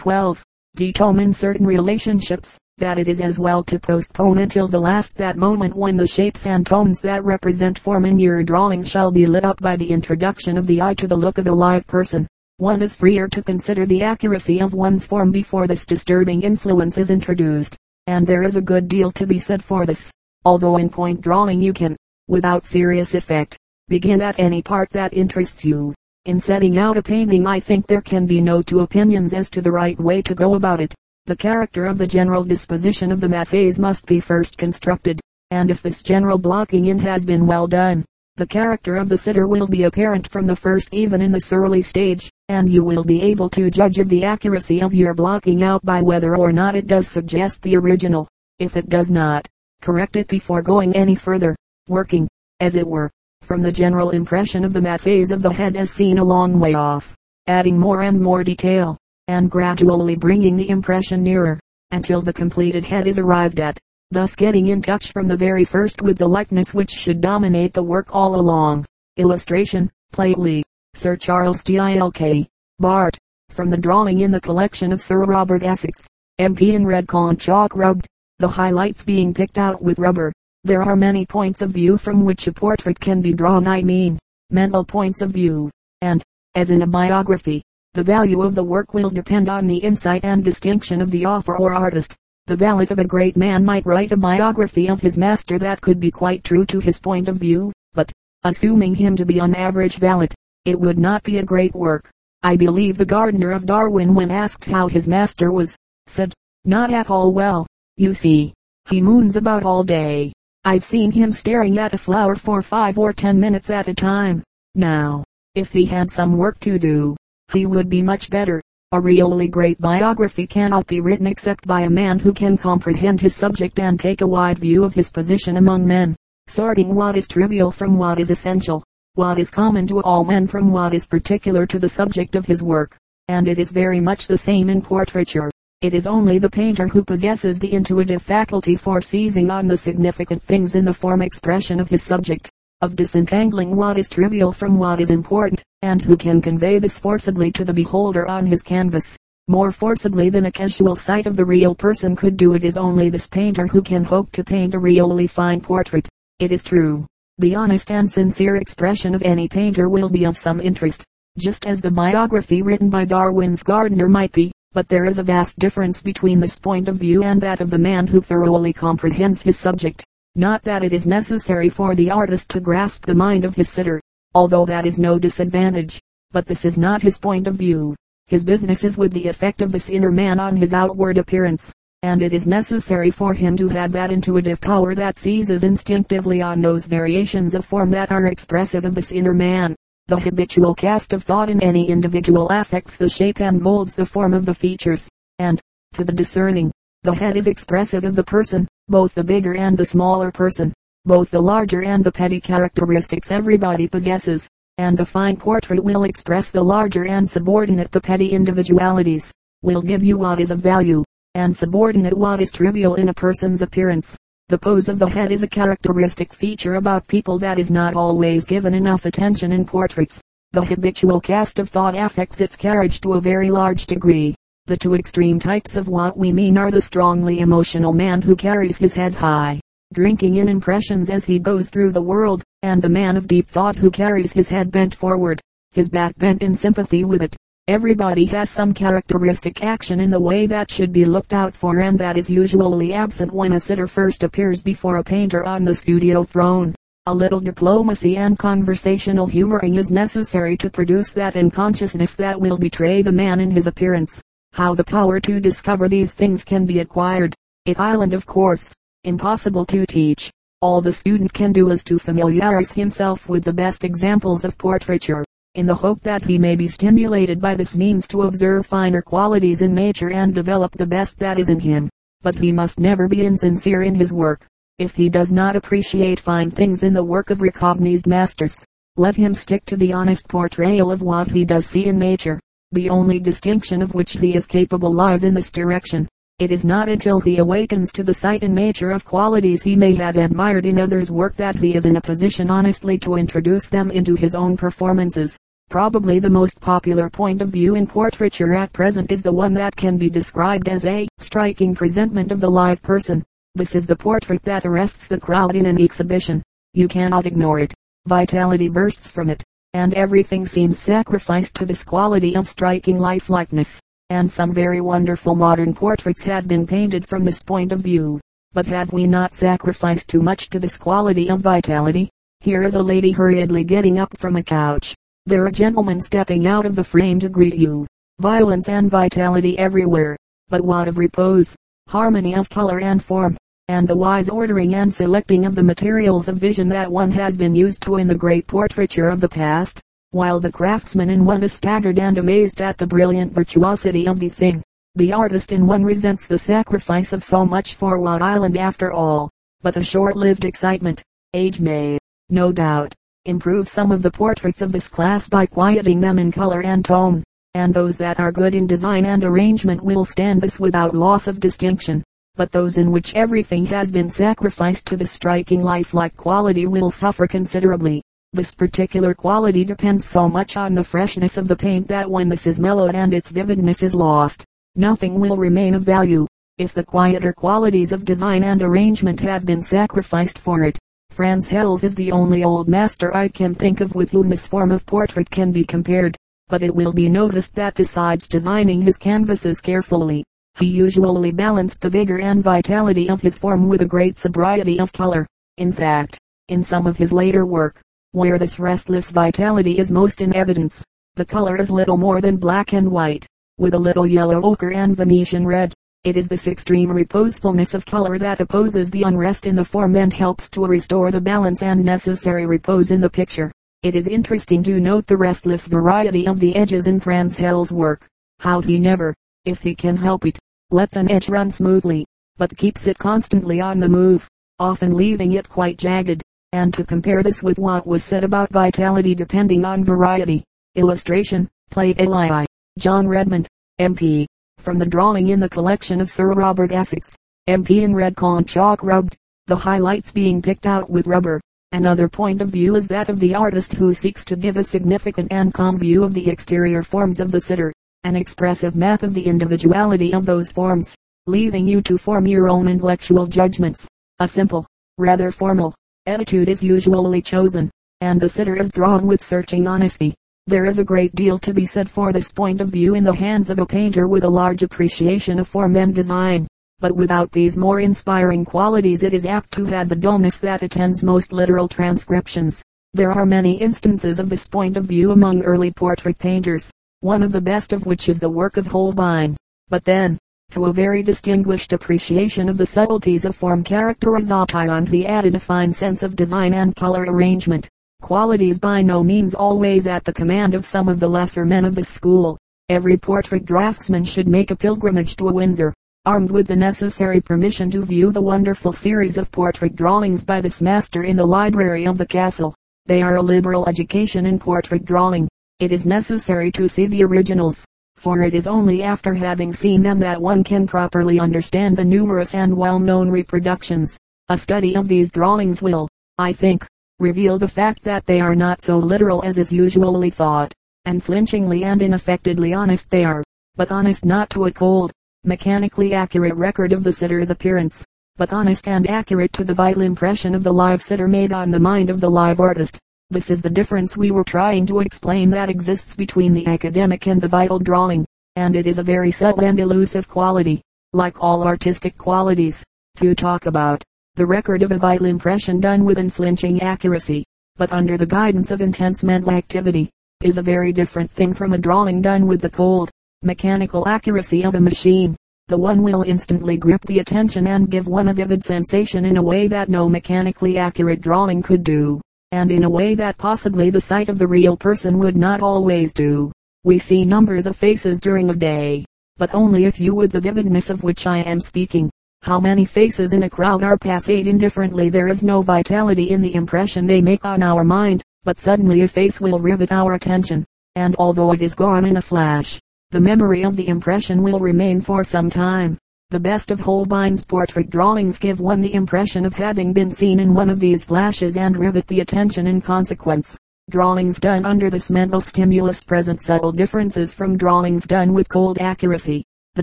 12. Determine certain relationships, that it is as well to postpone until the last that moment when the shapes and tones that represent form in your drawing shall be lit up by the introduction of the eye to the look of a live person. One is freer to consider the accuracy of one's form before this disturbing influence is introduced, and there is a good deal to be said for this, although in point drawing you can, without serious effect, begin at any part that interests you. In setting out a painting I think there can be no two opinions as to the right way to go about it. The character of the general disposition of the masses must be first constructed, and if this general blocking in has been well done, the character of the sitter will be apparent from the first even in the early stage, and you will be able to judge of the accuracy of your blocking out by whether or not it does suggest the original. If it does not, correct it before going any further, working, as it were, from the general impression of the masses of the head as seen a long way off, adding more and more detail, and gradually bringing the impression nearer, until the completed head is arrived at, thus getting in touch from the very first with the likeness which should dominate the work all along. Illustration, Plately, Sir Charles Dilke, Bart, from the drawing in the collection of Sir Robert Essex, MP in red conté chalk rubbed, the highlights being picked out with rubber, there are many points of view from which a portrait can be drawn I mean, mental points of view, and, as in a biography, the value of the work will depend on the insight and distinction of the author or artist. The valet of a great man might write a biography of his master that could be quite true to his point of view, but, assuming him to be an average valet, it would not be a great work. I believe the gardener of Darwin when asked how his master was, said, not at all well, you see. He moons about all day. I've seen him staring at a flower for five or ten minutes at a time. Now, if he had some work to do, he would be much better. A really great biography cannot be written except by a man who can comprehend his subject and take a wide view of his position among men, sorting what is trivial from what is essential, what is common to all men from what is particular to the subject of his work. And it is very much the same in portraiture. It is only the painter who possesses the intuitive faculty for seizing on the significant things in the form expression of his subject, of disentangling what is trivial from what is important, and who can convey this forcibly to the beholder on his canvas. More forcibly than a casual sight of the real person could do it is only this painter who can hope to paint a really fine portrait. It is true. The honest and sincere expression of any painter will be of some interest, just as the biography written by Darwin's gardener might be. But there is a vast difference between this point of view and that of the man who thoroughly comprehends his subject. Not that it is necessary for the artist to grasp the mind of his sitter, although that is no disadvantage. But this is not his point of view. His business is with the effect of this inner man on his outward appearance, and it is necessary for him to have that intuitive power that seizes instinctively on those variations of form that are expressive of this inner man. The habitual cast of thought in any individual affects the shape and molds the form of the features, and, to the discerning, the head is expressive of the person, both the bigger and the smaller person, both the larger and the petty characteristics everybody possesses, and the fine portrait will express the larger and subordinate the petty individualities, will give you what is of value, and subordinate what is trivial in a person's appearance. The pose of the head is a characteristic feature about people that is not always given enough attention in portraits. The habitual cast of thought affects its carriage to a very large degree. The two extreme types of what we mean are the strongly emotional man who carries his head high, drinking in impressions as he goes through the world, and the man of deep thought who carries his head bent forward, his back bent in sympathy with it. Everybody has some characteristic action in the way that should be looked out for and that is usually absent when a sitter first appears before a painter on the studio throne. A little diplomacy and conversational humoring is necessary to produce that unconsciousness that will betray the man in his appearance. How the power to discover these things can be acquired, it island of course, impossible to teach. All the student can do is to familiarize himself with the best examples of portraiture in the hope that he may be stimulated by this means to observe finer qualities in nature and develop the best that is in him. But he must never be insincere in his work. If he does not appreciate fine things in the work of recognized masters, let him stick to the honest portrayal of what he does see in nature. The only distinction of which he is capable lies in this direction. It is not until he awakens to the sight in nature of qualities he may have admired in others' work that he is in a position honestly to introduce them into his own performances. Probably the most popular point of view in portraiture at present is the one that can be described as a striking presentment of the live person. This is the portrait that arrests the crowd in an exhibition. You cannot ignore it. Vitality bursts from it, and everything seems sacrificed to this quality of striking lifelikeness. And some very wonderful modern portraits have been painted from this point of view. But have we not sacrificed too much to this quality of vitality? Here is a lady hurriedly getting up from a couch there are gentlemen stepping out of the frame to greet you. Violence and vitality everywhere. But what of repose, harmony of color and form, and the wise ordering and selecting of the materials of vision that one has been used to in the great portraiture of the past? While the craftsman in one is staggered and amazed at the brilliant virtuosity of the thing, the artist in one resents the sacrifice of so much for what island after all, but a short-lived excitement. Age may, no doubt, improve some of the portraits of this class by quieting them in color and tone, and those that are good in design and arrangement will stand this without loss of distinction. But those in which everything has been sacrificed to the striking lifelike quality will suffer considerably. This particular quality depends so much on the freshness of the paint that when this is mellowed and its vividness is lost, nothing will remain of value. If the quieter qualities of design and arrangement have been sacrificed for it, Frans Hals is the only old master I can think of with whom this form of portrait can be compared. But it will be noticed that besides designing his canvases carefully, he usually balanced the vigor and vitality of his form with a great sobriety of color. In fact, in some of his later work, where this restless vitality is most in evidence, the color is little more than black and white, with a little yellow ochre and Venetian red. It is this extreme reposefulness of color that opposes the unrest in the form and helps to restore the balance and necessary repose in the picture. It is interesting to note the restless variety of the edges in Frans Hals's work. How he never, if he can help it, lets an edge run smoothly, but keeps it constantly on the move, often leaving it quite jagged. And to compare this with what was said about vitality depending on variety. Illustration, Plate Eli. John Redmond, MP from the drawing in the collection of Sir Robert Essex, MP in red conté chalk rubbed, the highlights being picked out with rubber. Another point of view is that of the artist who seeks to give a significant and calm view of the exterior forms of the sitter, an expressive map of the individuality of those forms, leaving you to form your own intellectual judgments. A simple, rather formal, attitude is usually chosen, and the sitter is drawn with searching honesty. There is a great deal to be said for this point of view in the hands of a painter with a large appreciation of form and design. But without these more inspiring qualities it is apt to have the dullness that attends most literal transcriptions. There are many instances of this point of view among early portrait painters, one of the best of which is the work of Holbein. But then, to a very distinguished appreciation of the subtleties of form characterization he added a fine sense of design and color arrangement qualities by no means always at the command of some of the lesser men of the school. Every portrait draftsman should make a pilgrimage to Windsor, armed with the necessary permission to view the wonderful series of portrait drawings by this master in the library of the castle. They are a liberal education in portrait drawing. It is necessary to see the originals, for it is only after having seen them that one can properly understand the numerous and well-known reproductions. A study of these drawings will, I think, reveal the fact that they are not so literal as is usually thought. Unflinchingly and unaffectedly honest they are, but honest not to a cold, mechanically accurate record of the sitter's appearance, but honest and accurate to the vital impression of the live sitter made on the mind of the live artist. This is the difference we were trying to explain that exists between the academic and the vital drawing, and it is a very subtle and elusive quality, like all artistic qualities, to talk about the record of a vital impression done with unflinching accuracy, but under the guidance of intense mental activity, is a very different thing from a drawing done with the cold, mechanical accuracy of a machine. The one will instantly grip the attention and give one a vivid sensation in a way that no mechanically accurate drawing could do, and in a way that possibly the sight of the real person would not always do. We see numbers of faces during a day, but only a few with the vividness of which I am speaking. How many faces in a crowd are passed indifferently there is no vitality in the impression they make on our mind, but suddenly a face will rivet our attention, and although it is gone in a flash, the memory of the impression will remain for some time. The best of Holbein's portrait drawings give one the impression of having been seen in one of these flashes and rivet the attention in consequence. Drawings done under this mental stimulus present subtle differences from drawings done with cold accuracy. The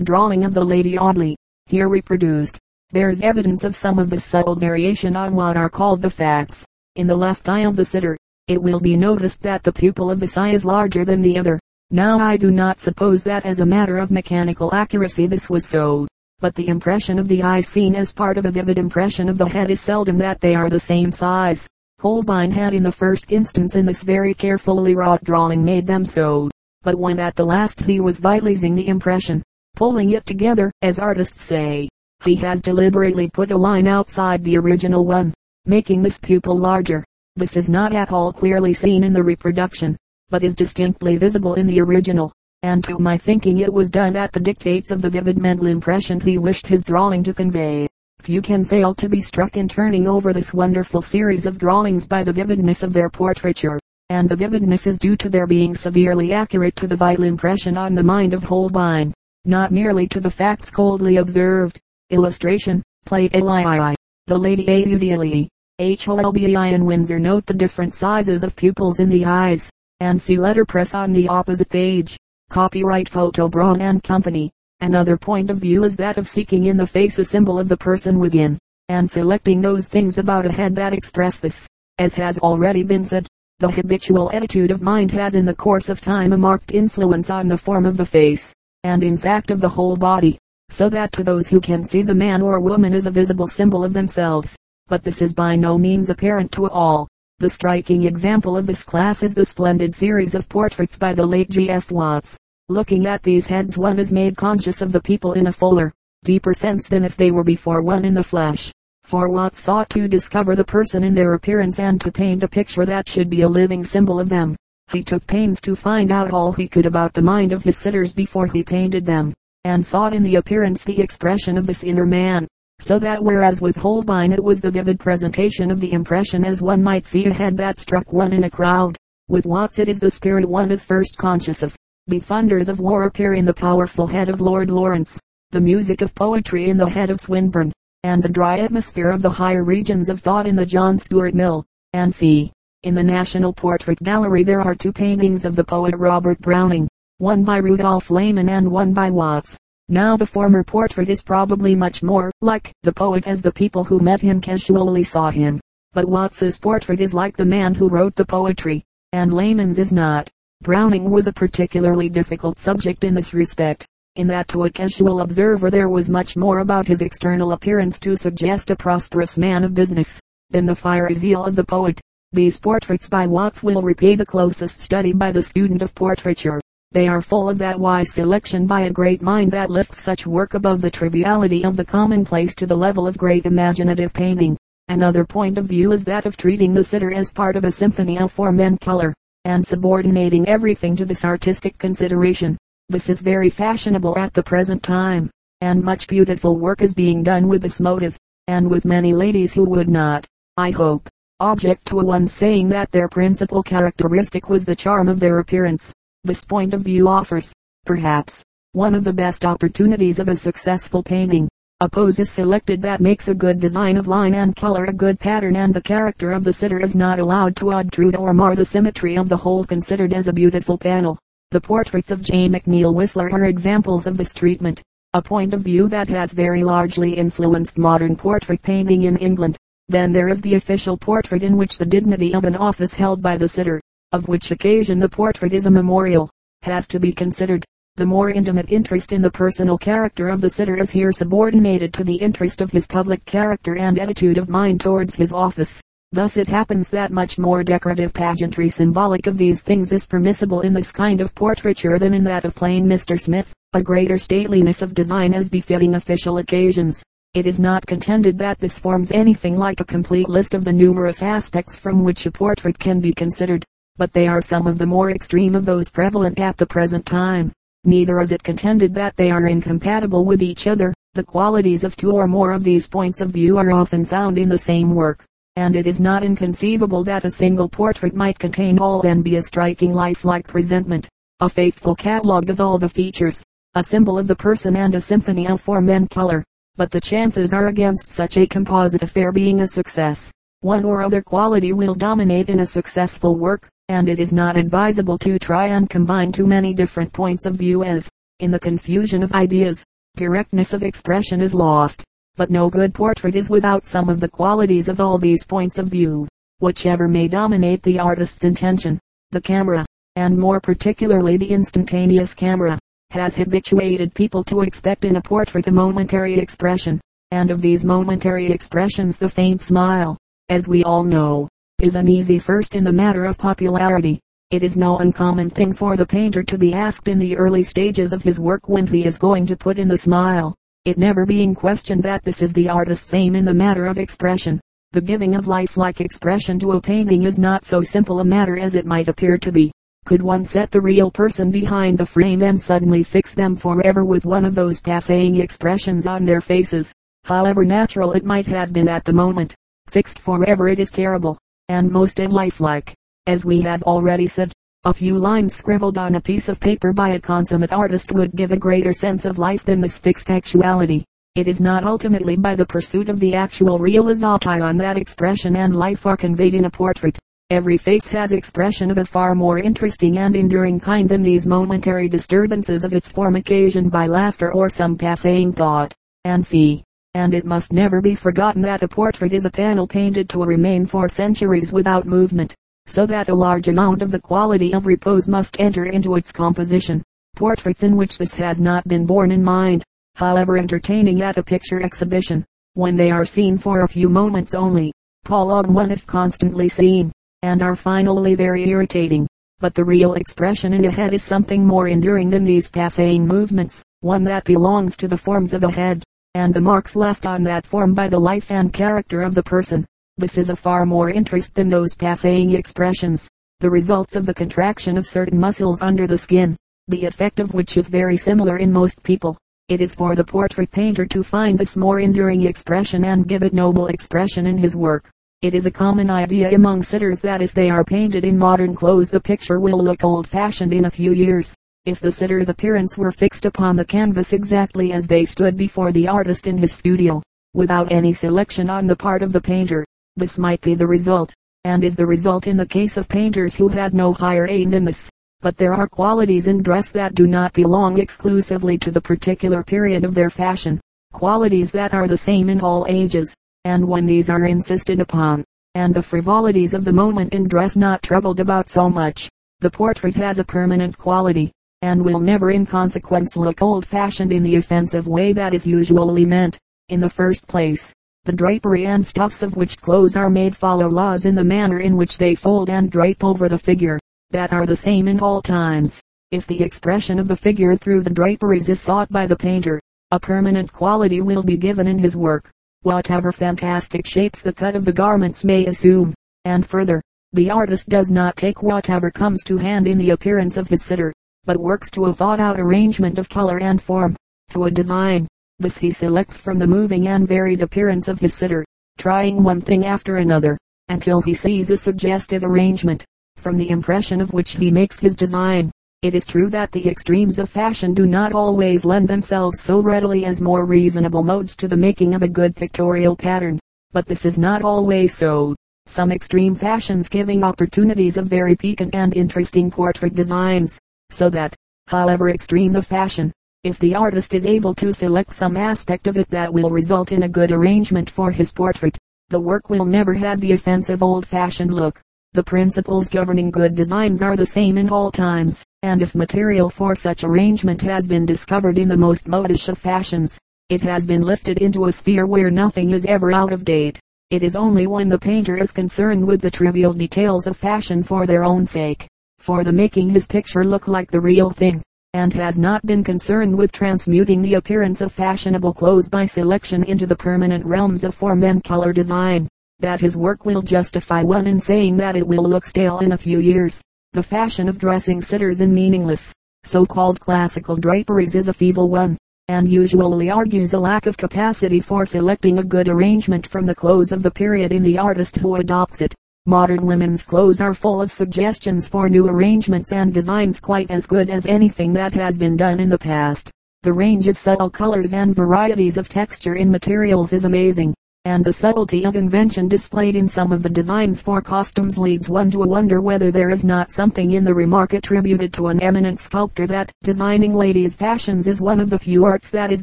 drawing of the Lady Audley, here reproduced, bears evidence of some of this subtle variation on what are called the facts. In the left eye of the sitter, it will be noticed that the pupil of this eye is larger than the other. Now I do not suppose that as a matter of mechanical accuracy this was so, but the impression of the eye seen as part of a vivid impression of the head is seldom that they are the same size. Holbein had in the first instance in this very carefully wrought drawing made them so. But when at the last he was vitalizing the impression, pulling it together, as artists say, he has deliberately put a line outside the original one, making this pupil larger. This is not at all clearly seen in the reproduction, but is distinctly visible in the original, and to my thinking it was done at the dictates of the vivid mental impression he wished his drawing to convey. Few can fail to be struck in turning over this wonderful series of drawings by the vividness of their portraiture, and the vividness is due to their being severely accurate to the vital impression on the mind of Holbein, not merely to the facts coldly observed. Illustration, Plate A. The Lady Audley, Holbein and Windsor note the different sizes of pupils in the eyes, and see letterpress on the opposite page. Copyright Photo Braun and Company. Another point of view is that of seeking in the face a symbol of the person within, and selecting those things about a head that express this. As has already been said, the habitual attitude of mind has in the course of time a marked influence on the form of the face, and in fact of the whole body, so that to those who can see the man or woman is a visible symbol of themselves. But this is by no means apparent to all. The striking example of this class is the splendid series of portraits by the late G. F. Watts. Looking at these heads one is made conscious of the people in a fuller, deeper sense than if they were before one in the flesh. For Watts sought to discover the person in their appearance and to paint a picture that should be a living symbol of them. He took pains to find out all he could about the mind of his sitters before he painted them, and sought in the appearance the expression of this inner man. So that whereas with Holbein it was the vivid presentation of the impression as one might see a head that struck one in a crowd, with Watts it is the spirit one is first conscious of. The thunders of war appear in the powerful head of Lord Lawrence, the music of poetry in the head of Swinburne, and the dry atmosphere of the higher regions of thought in the John Stuart Mill. And see, in the National Portrait Gallery there are two paintings of the poet Robert Browning, one by Rudolph Lehmann and one by Watts. Now the former portrait is probably much more like the poet as the people who met him casually saw him. But Watts's portrait is like the man who wrote the poetry, and Lehmann's is not. Browning was a particularly difficult subject in this respect, in that to a casual observer there was much more about his external appearance to suggest a prosperous man of business, than the fiery zeal of the poet. These portraits by Watts will repay the closest study by the student of portraiture. They are full of that wise selection by a great mind that lifts such work above the triviality of the commonplace to the level of great imaginative painting. Another point of view is that of treating the sitter as part of a symphony of form and color and subordinating everything to this artistic consideration. This is very fashionable at the present time, and much beautiful work is being done with this motive, and with many ladies who would not, I hope, object to one saying that their principal characteristic was the charm of their appearance. This point of view offers, perhaps, one of the best opportunities of a successful painting. A pose is selected that makes a good design of line and color a good pattern and the character of the sitter is not allowed to obtrude or mar the symmetry of the whole considered as a beautiful panel. The portraits of J. McNeill Whistler are examples of this treatment, a point of view that has very largely influenced modern portrait painting in England. Then there is the official portrait in which the dignity of an office held by the sitter, of which occasion the portrait is a memorial, has to be considered. The more intimate interest in the personal character of the sitter is here subordinated to the interest of his public character and attitude of mind towards his office. Thus it happens that much more decorative pageantry symbolic of these things is permissible in this kind of portraiture than in that of plain Mr. Smith, a greater stateliness of design as befitting official occasions. It is not contended that this forms anything like a complete list of the numerous aspects from which a portrait can be considered, but they are some of the more extreme of those prevalent at the present time. Neither is it contended that they are incompatible with each other. The qualities of two or more of these points of view are often found in the same work, and it is not inconceivable that a single portrait might contain all and be a striking lifelike presentment, a faithful catalogue of all the features, a symbol of the person and a symphony of form and color. But the chances are against such a composite affair being a success. one or other quality will dominate in a successful work, and it is not advisable to try and combine too many different points of view as, in the confusion of ideas, directness of expression is lost. But no good portrait is without some of the qualities of all these points of view, whichever may dominate the artist's intention. The camera, and more particularly the instantaneous camera, has habituated people to expect in a portrait a momentary expression, and of these momentary expressions the faint smile, as we all know, is an easy first in the matter of popularity. It is no uncommon thing for the painter to be asked in the early stages of his work when he is going to put in the smile it never being questioned that this is the artist's aim in the matter of expression. The giving of lifelike expression to a painting is not so simple a matter as it might appear to be. Could one set the real person behind the frame and suddenly fix them forever with one of those passing expressions on their faces, however natural it might have been at the moment, fixed forever it is terrible, and most unlifelike, as we have already said. A few lines scribbled on a piece of paper by a consummate artist would give a greater sense of life than this fixed actuality. It is not ultimately by the pursuit of the actual realization that expression and life are conveyed in a portrait. Every face has expression of a far more interesting and enduring kind than these momentary disturbances of its form occasioned by laughter or some passing thought. And see, and it must never be forgotten that a portrait is a panel painted to remain for centuries without movement so that a large amount of the quality of repose must enter into its composition. Portraits in which this has not been borne in mind, however entertaining at a picture exhibition, when they are seen for a few moments only, pall on one if constantly seen, and are finally very irritating. But the real expression in a head is something more enduring than these passing movements, one that belongs to the forms of the head, and the marks left on that form by the life and character of the person. This is of far more interest than those passing expressions, the results of the contraction of certain muscles under the skin, the effect of which is very similar in most people. It is for the portrait painter to find this more enduring expression and give it noble expression in his work. It is a common idea among sitters that if they are painted in modern clothes the picture will look old-fashioned in a few years. If the sitter's appearance were fixed upon the canvas exactly as they stood before the artist in his studio, without any selection on the part of the painter, this might be the result, and is the result in the case of painters who had no higher aim than this. But there are qualities in dress that do not belong exclusively to the particular period of their fashion. Qualities that are the same in all ages. And when these are insisted upon, and the frivolities of the moment in dress not troubled about so much, the portrait has a permanent quality, and will never in consequence look old-fashioned in the offensive way that is usually meant. In the first place, the drapery and stuffs of which clothes are made follow laws in the manner in which they fold and drape over the figure, that are the same in all times. If the expression of the figure through the draperies is sought by the painter, a permanent quality will be given in his work, whatever fantastic shapes the cut of the garments may assume. And further, the artist does not take whatever comes to hand in the appearance of his sitter, but works to a thought out arrangement of color and form, to a design, this he selects from the moving and varied appearance of his sitter, trying one thing after another, until he sees a suggestive arrangement, from the impression of which he makes his design. It is true that the extremes of fashion do not always lend themselves so readily as more reasonable modes to the making of a good pictorial pattern, but this is not always so. Some extreme fashions giving opportunities of very piquant and interesting portrait designs, so that, however extreme the fashion, if the artist is able to select some aspect of it that will result in a good arrangement for his portrait, the work will never have the offensive old-fashioned look. The principles governing good designs are the same in all times, and if material for such arrangement has been discovered in the most modish of fashions, it has been lifted into a sphere where nothing is ever out of date. It is only when the painter is concerned with the trivial details of fashion for their own sake, for the making his picture look like the real thing, and has not been concerned with transmuting the appearance of fashionable clothes by selection into the permanent realms of form and color design, that his work will justify one in saying that it will look stale in a few years. The fashion of dressing sitters in meaningless, so-called classical draperies is a feeble one, and usually argues a lack of capacity for selecting a good arrangement from the clothes of the period in the artist who adopts it. Modern women's clothes are full of suggestions for new arrangements and designs quite as good as anything that has been done in the past. The range of subtle colors and varieties of texture in materials is amazing, and the subtlety of invention displayed in some of the designs for costumes leads one to wonder whether there is not something in the remark attributed to an eminent sculptor that designing ladies' fashions is one of the few arts that is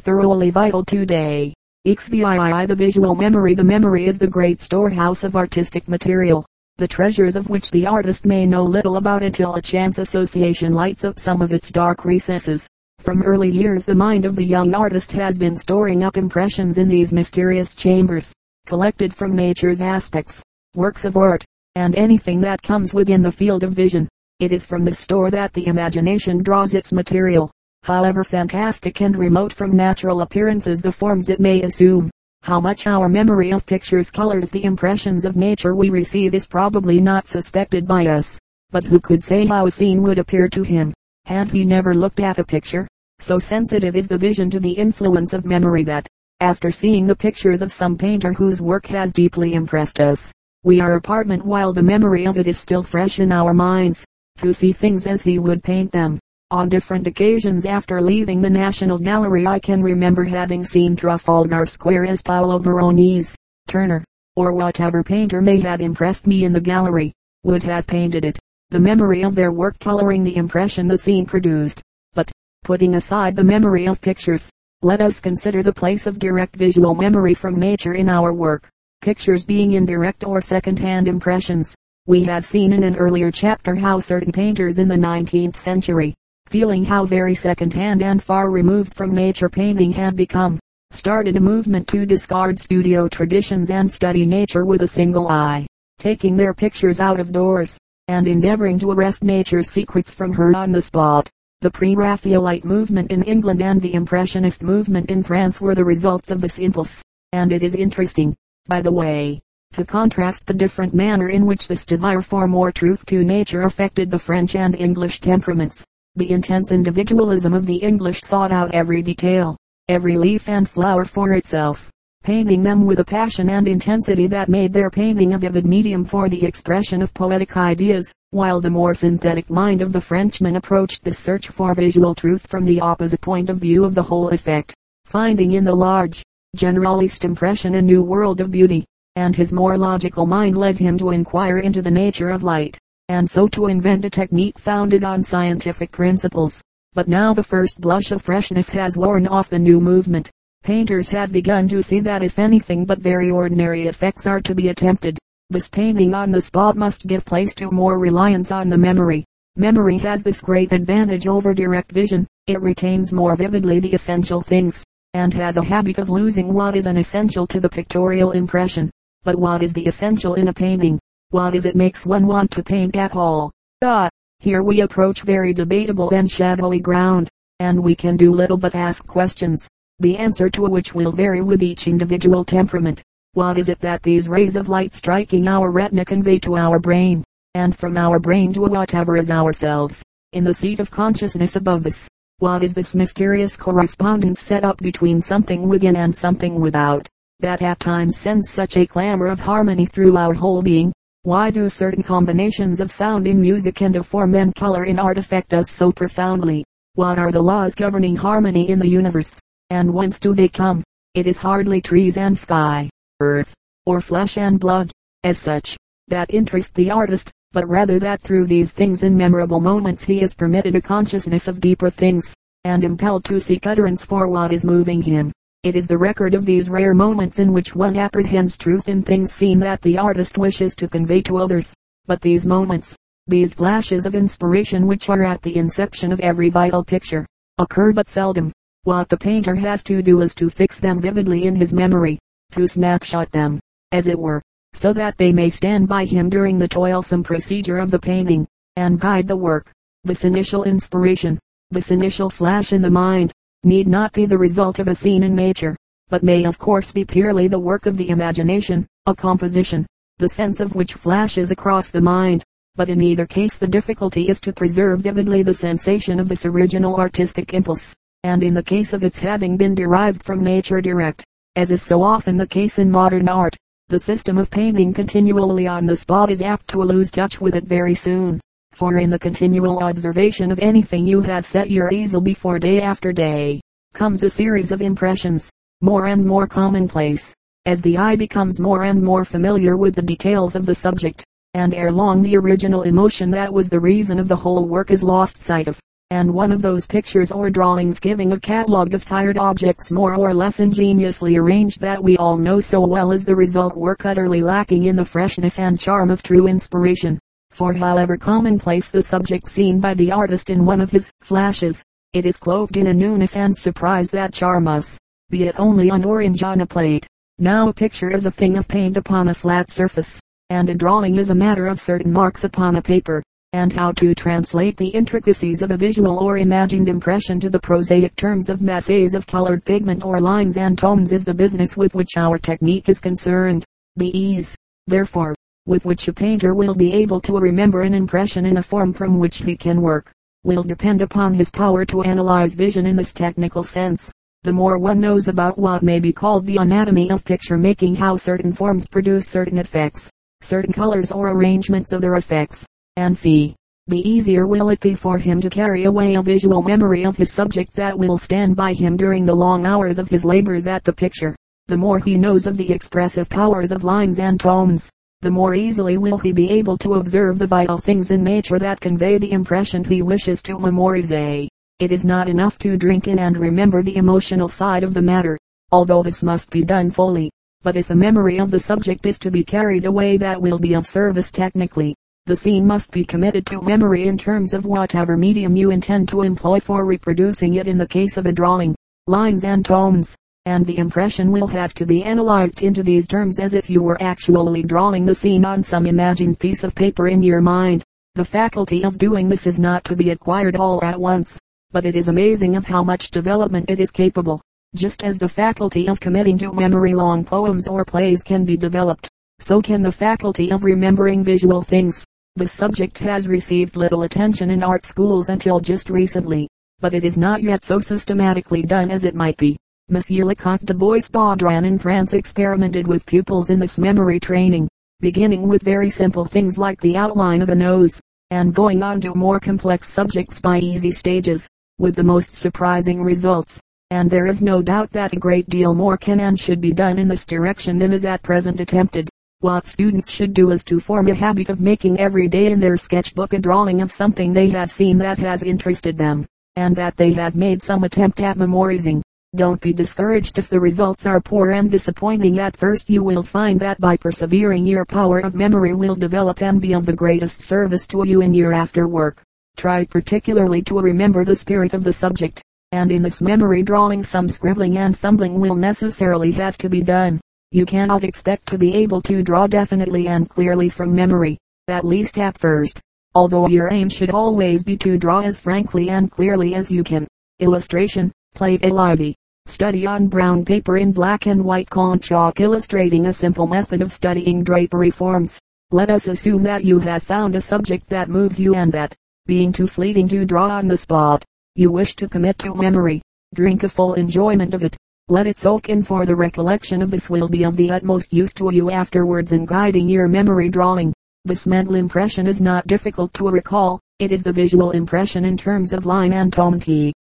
thoroughly vital today. XVII The visual memory The memory is the great storehouse of artistic material, the treasures of which the artist may know little about until a chance association lights up some of its dark recesses. From early years the mind of the young artist has been storing up impressions in these mysterious chambers, collected from nature's aspects, works of art, and anything that comes within the field of vision. It is from this store that the imagination draws its material, however fantastic and remote from natural appearances the forms it may assume. How much our memory of pictures colors the impressions of nature we receive is probably not suspected by us. But who could say how a scene would appear to him, had he never looked at a picture? So sensitive is the vision to the influence of memory that, after seeing the pictures of some painter whose work has deeply impressed us, we are apartment while the memory of it is still fresh in our minds, to see things as he would paint them. On different occasions after leaving the National Gallery I can remember having seen Trafalgar Square as Paolo Veronese, Turner, or whatever painter may have impressed me in the gallery, would have painted it. The memory of their work coloring the impression the scene produced. But, putting aside the memory of pictures, let us consider the place of direct visual memory from nature in our work. Pictures being indirect or second-hand impressions. We have seen in an earlier chapter how certain painters in the 19th century, feeling how very second-hand and far removed from nature painting had become, started a movement to discard studio traditions and study nature with a single eye, taking their pictures out of doors, and endeavoring to arrest nature's secrets from her on the spot. The pre-Raphaelite movement in England and the Impressionist movement in France were the results of this impulse, and it is interesting, by the way, to contrast the different manner in which this desire for more truth to nature affected the French and English temperaments. The intense individualism of the English sought out every detail, every leaf and flower for itself, painting them with a passion and intensity that made their painting a vivid medium for the expression of poetic ideas, while the more synthetic mind of the Frenchman approached the search for visual truth from the opposite point of view of the whole effect, finding in the large, generalist impression a new world of beauty, and his more logical mind led him to inquire into the nature of light, and so to invent a technique founded on scientific principles. But now the first blush of freshness has worn off the new movement Painters have begun to see that if anything but very ordinary effects are to be attempted, this painting on the spot must give place to more reliance on the memory. Memory has this great advantage over direct vision. It retains more vividly the essential things, and has a habit of losing what is an essential to the pictorial impression. But what is the essential in a painting? What is it makes one want to paint at all? Ah, here we approach very debatable and shadowy ground, and we can do little but ask questions the answer to which will vary with each individual temperament. What is it that these rays of light striking our retina convey to our brain, and from our brain to whatever is ourselves, in the seat of consciousness above us? What is this mysterious correspondence set up between something within and something without, that at times sends such a clamor of harmony through our whole being? Why do certain combinations of sound in music and of form and color in art affect us so profoundly? What are the laws governing harmony in the universe? And whence do they come? It is hardly trees and sky, earth, or flesh and blood, as such, that interest the artist, but rather that through these things in memorable moments he is permitted a consciousness of deeper things, and impelled to seek utterance for what is moving him. It is the record of these rare moments in which one apprehends truth in things seen that the artist wishes to convey to others. But these moments, these flashes of inspiration which are at the inception of every vital picture, occur but seldom. What the painter has to do is to fix them vividly in his memory, to snapshot them, as it were, so that they may stand by him during the toilsome procedure of the painting, and guide the work. This initial inspiration, this initial flash in the mind, need not be the result of a scene in nature, but may of course be purely the work of the imagination, a composition, the sense of which flashes across the mind. But in either case the difficulty is to preserve vividly the sensation of this original artistic impulse and in the case of its having been derived from nature direct, as is so often the case in modern art, the system of painting continually on the spot is apt to lose touch with it very soon. For in the continual observation of anything you have set your easel before day after day, comes a series of impressions, more and more commonplace, as the eye becomes more and more familiar with the details of the subject, and ere long the original emotion that was the reason of the whole work is lost sight of, and one of those pictures or drawings giving a catalogue of tired objects more or less ingeniously arranged that we all know so well is the result work utterly lacking in the freshness and charm of true inspiration. For however commonplace the subject seen by the artist in one of his flashes, it is clothed in a newness and surprise that charm us, be it only an orange on a plate. Now a picture is a thing of paint upon a flat surface, and a drawing is a matter of certain marks upon a paper, and how to translate the intricacies of a visual or imagined impression to the prosaic terms of masses of colored pigment or lines and tones is the business with which our technique is concerned. The ease, therefore, with which a painter will be able to remember an impression in a form from which he can work, will depend upon his power to analyze vision in this technical sense the more one knows about what may be called the anatomy of picture making how certain forms produce certain effects, certain colors or arrangements of their effects, and see, the easier will it be for him to carry away a visual memory of his subject that will stand by him during the long hours of his labors at the picture. The more he knows of the expressive powers of lines and tones, the more easily will he be able to observe the vital things in nature that convey the impression he wishes to memorize. It is not enough to drink in and remember the emotional side of the matter, although this must be done fully. But if the memory of the subject is to be carried away that will be of service technically, the scene must be committed to memory in terms of whatever medium you intend to employ for reproducing it in the case of a drawing, lines and tones, and the impression will have to be analyzed into these terms as if you were actually drawing the scene on some imagined piece of paper in your mind. The faculty of doing this is not to be acquired all at once but it is amazing of how much development it is capable. Just as the faculty of committing to memory long poems or plays can be developed, so can the faculty of remembering visual things. The subject has received little attention in art schools until just recently, but it is not yet so systematically done as it might be. Monsieur Lecoq de Boisbaudran in France experimented with pupils in this memory training, beginning with very simple things like the outline of a nose, and going on to more complex subjects by easy stages with the most surprising results. And there is no doubt that a great deal more can and should be done in this direction than is at present attempted. What students should do is to form a habit of making every day in their sketchbook a drawing of something they have seen that has interested them, and that they have made some attempt at memorizing. Don't be discouraged if the results are poor and disappointing at first you will find that by persevering your power of memory will develop and be of the greatest service to you in your after work. Try particularly to remember the spirit of the subject, and in this memory drawing some scribbling and fumbling will necessarily have to be done. You cannot expect to be able to draw definitely and clearly from memory, at least at first, although your aim should always be to draw as frankly and clearly as you can. Illustration, plate a Study on brown paper in black and white conté chalk illustrating a simple method of studying drapery forms. Let us assume that you have found a subject that moves you and that, being too fleeting to draw on the spot. You wish to commit to memory. Drink a full enjoyment of it. Let it soak in for the recollection of this will be of the utmost use to you afterwards in guiding your memory drawing. This mental impression is not difficult to recall. It is the visual impression in terms of line and tone T.